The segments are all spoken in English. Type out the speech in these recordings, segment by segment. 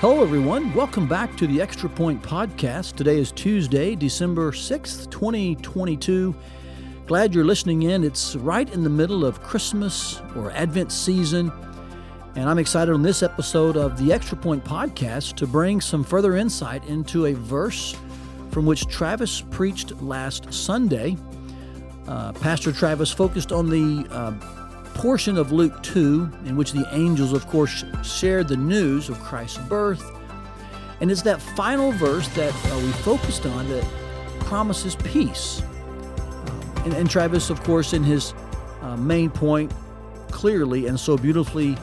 Hello, everyone. Welcome back to the Extra Point Podcast. Today is Tuesday, December 6th, 2022. Glad you're listening in. It's right in the middle of Christmas or Advent season. And I'm excited on this episode of the Extra Point Podcast to bring some further insight into a verse from which Travis preached last Sunday. Uh, Pastor Travis focused on the uh, portion of Luke 2 in which the angels, of course, shared the news of Christ's birth. And it's that final verse that uh, we focused on that promises peace. Um, and, and, Travis, of course, in his uh, main point, clearly and so beautifully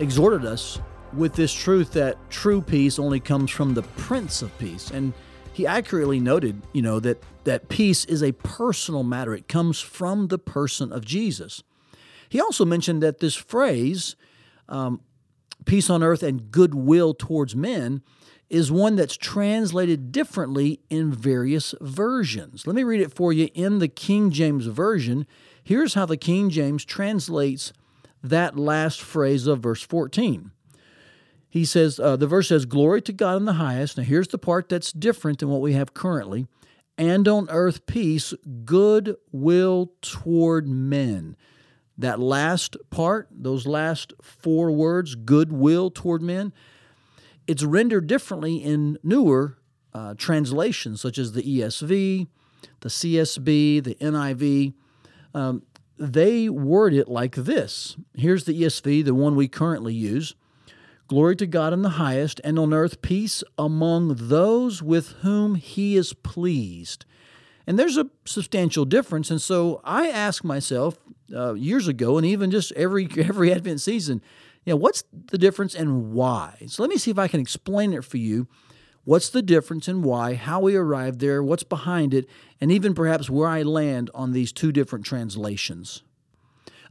exhorted us with this truth that true peace only comes from the Prince of Peace. And he accurately noted, you know, that, that peace is a personal matter. It comes from the person of Jesus. He also mentioned that this phrase, um, peace on earth and goodwill towards men, is one that's translated differently in various versions. Let me read it for you in the King James Version. Here's how the King James translates that last phrase of verse 14. He says, uh, the verse says, Glory to God in the highest. Now, here's the part that's different than what we have currently. And on earth, peace, goodwill toward men. That last part, those last four words, goodwill toward men, it's rendered differently in newer uh, translations, such as the ESV, the CSB, the NIV. Um, they word it like this. Here's the ESV, the one we currently use Glory to God in the highest, and on earth peace among those with whom he is pleased. And there's a substantial difference. And so I ask myself uh, years ago, and even just every every Advent season, you know, what's the difference and why? So let me see if I can explain it for you. What's the difference and why? How we arrived there? What's behind it? And even perhaps where I land on these two different translations.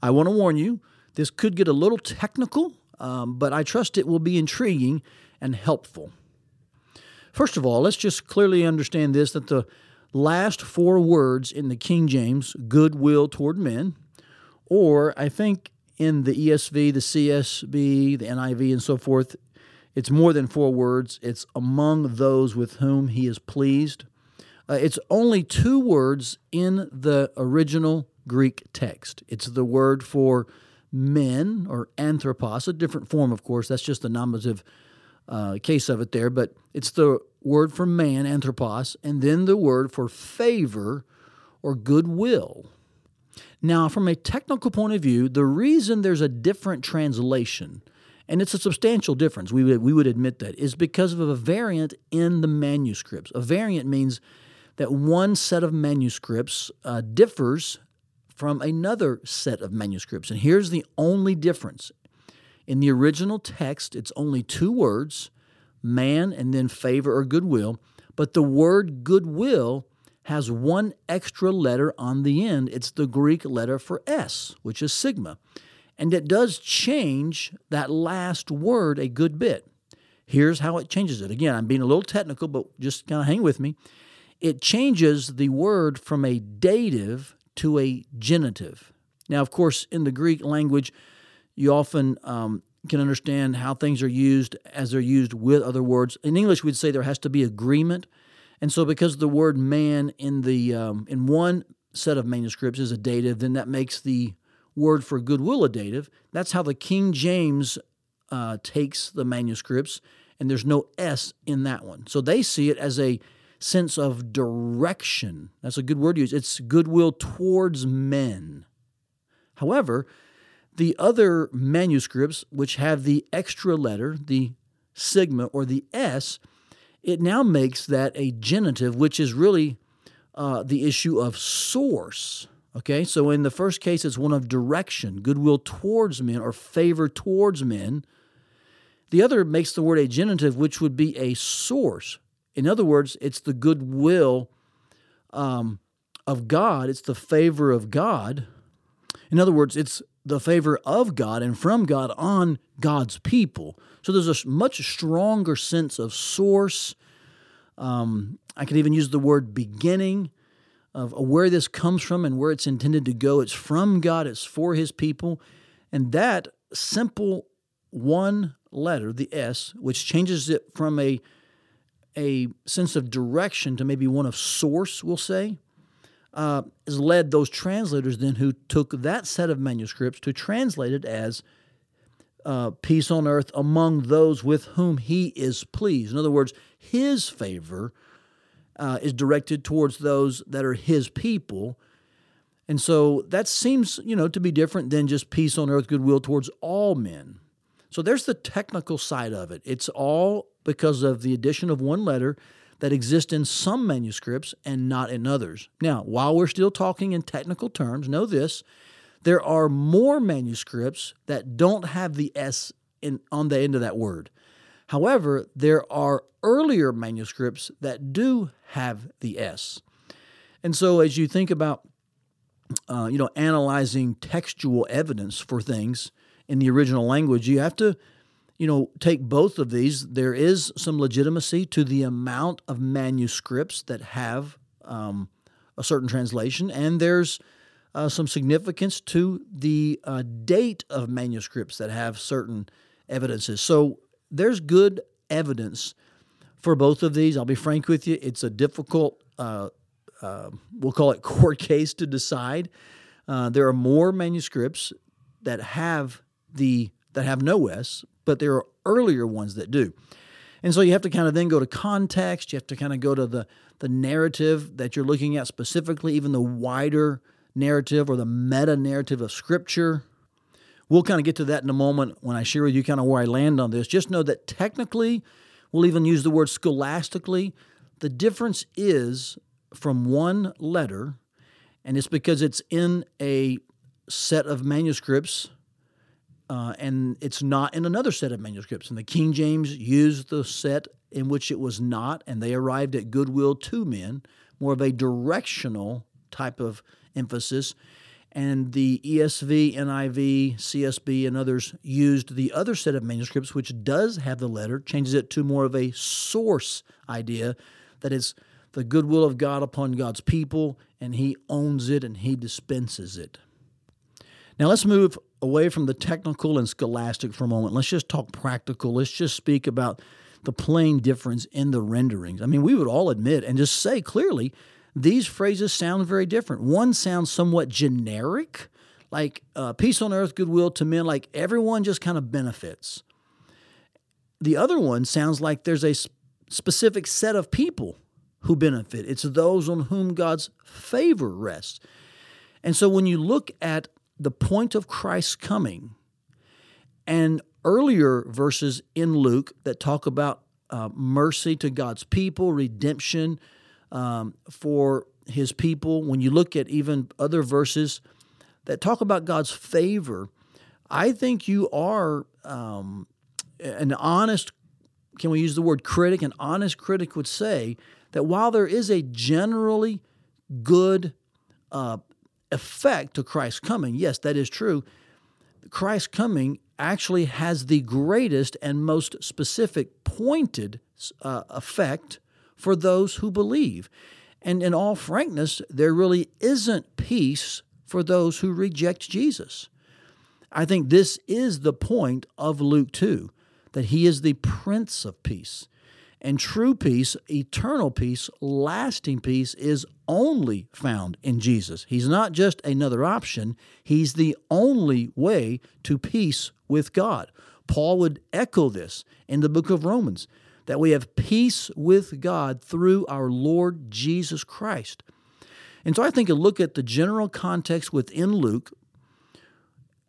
I want to warn you, this could get a little technical, um, but I trust it will be intriguing and helpful. First of all, let's just clearly understand this that the last four words in the King James, goodwill toward men, or I think in the ESV, the CSB, the NIV, and so forth, it's more than four words. It's among those with whom he is pleased. Uh, it's only two words in the original Greek text. It's the word for men or anthropos, a different form, of course. That's just the nominative uh, case of it there, but it's the word for man, anthropos, and then the word for favor or goodwill. Now, from a technical point of view, the reason there's a different translation, and it's a substantial difference, we would, we would admit that, is because of a variant in the manuscripts. A variant means that one set of manuscripts uh, differs from another set of manuscripts. And here's the only difference. In the original text, it's only two words man and then favor or goodwill. But the word goodwill has one extra letter on the end. It's the Greek letter for S, which is sigma. And it does change that last word a good bit. Here's how it changes it. Again, I'm being a little technical, but just kind of hang with me. It changes the word from a dative to a genitive. Now, of course, in the Greek language, you often um, can understand how things are used as they're used with other words. In English, we'd say there has to be agreement, and so because the word "man" in the um, in one set of manuscripts is a dative, then that makes the word for goodwill a dative. That's how the King James uh, takes the manuscripts, and there's no s in that one. So they see it as a sense of direction. That's a good word to use. It's goodwill towards men. However, the other manuscripts, which have the extra letter, the sigma or the S, it now makes that a genitive, which is really uh, the issue of source. Okay, so in the first case, it's one of direction, goodwill towards men or favor towards men. The other makes the word a genitive, which would be a source. In other words, it's the goodwill um, of God, it's the favor of God. In other words, it's the favor of God and from God on God's people. So there's a much stronger sense of source. Um, I could even use the word beginning of where this comes from and where it's intended to go. It's from God, it's for His people. And that simple one letter, the S, which changes it from a a sense of direction to maybe one of source, we'll say, uh, has led those translators then who took that set of manuscripts to translate it as uh, peace on earth among those with whom he is pleased. In other words, his favor uh, is directed towards those that are his people. And so that seems, you know, to be different than just peace on earth, goodwill towards all men. So there's the technical side of it. It's all because of the addition of one letter that exist in some manuscripts and not in others. Now, while we're still talking in technical terms, know this there are more manuscripts that don't have the S in, on the end of that word. However, there are earlier manuscripts that do have the S. And so as you think about uh, you know analyzing textual evidence for things in the original language, you have to you know take both of these. There is some legitimacy to the amount of manuscripts that have um, a certain translation, and there's uh, some significance to the uh, date of manuscripts that have certain evidences. So there's good evidence for both of these. I'll be frank with you; it's a difficult, uh, uh we'll call it court case to decide. Uh, there are more manuscripts that have the that have no S, but there are earlier ones that do. And so you have to kind of then go to context. You have to kind of go to the the narrative that you're looking at specifically, even the wider narrative or the meta narrative of Scripture. We'll kind of get to that in a moment when I share with you kind of where I land on this. Just know that technically, we'll even use the word scholastically. The difference is from one letter, and it's because it's in a set of manuscripts uh, and it's not in another set of manuscripts. And the King James used the set in which it was not, and they arrived at goodwill to men, more of a directional type of emphasis and the ESV, NIV, CSB, and others used the other set of manuscripts, which does have the letter, changes it to more of a source idea that is the goodwill of God upon God's people, and He owns it and He dispenses it. Now let's move away from the technical and scholastic for a moment. Let's just talk practical. Let's just speak about the plain difference in the renderings. I mean, we would all admit and just say clearly these phrases sound very different. One sounds somewhat generic, like uh, peace on earth, goodwill to men, like everyone just kind of benefits. The other one sounds like there's a specific set of people who benefit. It's those on whom God's favor rests. And so when you look at the point of Christ's coming and earlier verses in Luke that talk about uh, mercy to God's people, redemption, um, for his people. When you look at even other verses that talk about God's favor, I think you are um, an honest, can we use the word critic? An honest critic would say that while there is a generally good uh, effect to Christ's coming, yes, that is true. Christ's coming actually has the greatest and most specific pointed uh, effect for those who believe. And in all frankness, there really isn't peace for those who reject Jesus. I think this is the point of Luke 2 that he is the Prince of Peace. And true peace, eternal peace, lasting peace is only found in Jesus. He's not just another option, He's the only way to peace with God. Paul would echo this in the book of Romans that we have peace with God through our Lord Jesus Christ. And so I think a look at the general context within Luke,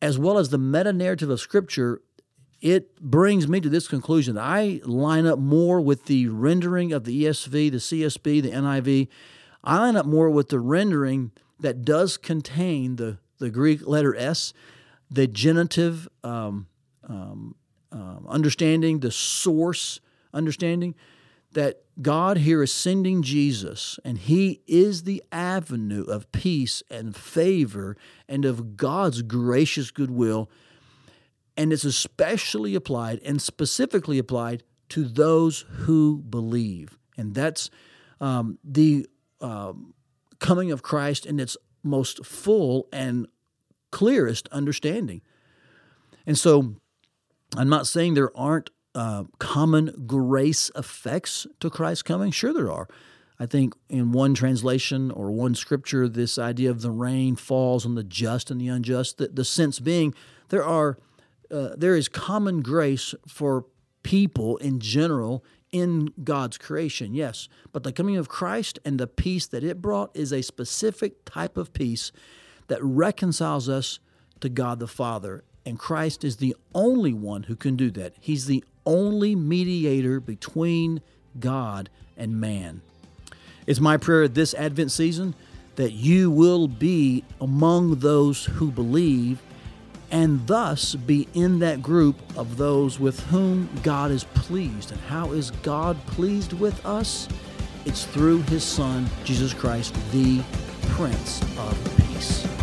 as well as the meta narrative of Scripture, it brings me to this conclusion. I line up more with the rendering of the ESV, the CSB, the NIV. I line up more with the rendering that does contain the, the Greek letter S, the genitive um, um, um, understanding, the source understanding that God here is sending Jesus, and He is the avenue of peace and favor and of God's gracious goodwill. And it's especially applied and specifically applied to those who believe. And that's um, the um, coming of Christ in its most full and clearest understanding. And so I'm not saying there aren't uh, common grace effects to Christ's coming. Sure, there are. I think in one translation or one scripture, this idea of the rain falls on the just and the unjust. The, the sense being there are uh, there is common grace for people in general in God's creation, yes. But the coming of Christ and the peace that it brought is a specific type of peace that reconciles us to God the Father. And Christ is the only one who can do that. He's the only mediator between God and man. It's my prayer this Advent season that you will be among those who believe and thus be in that group of those with whom God is pleased. And how is God pleased with us? It's through His Son, Jesus Christ, the Prince of Peace.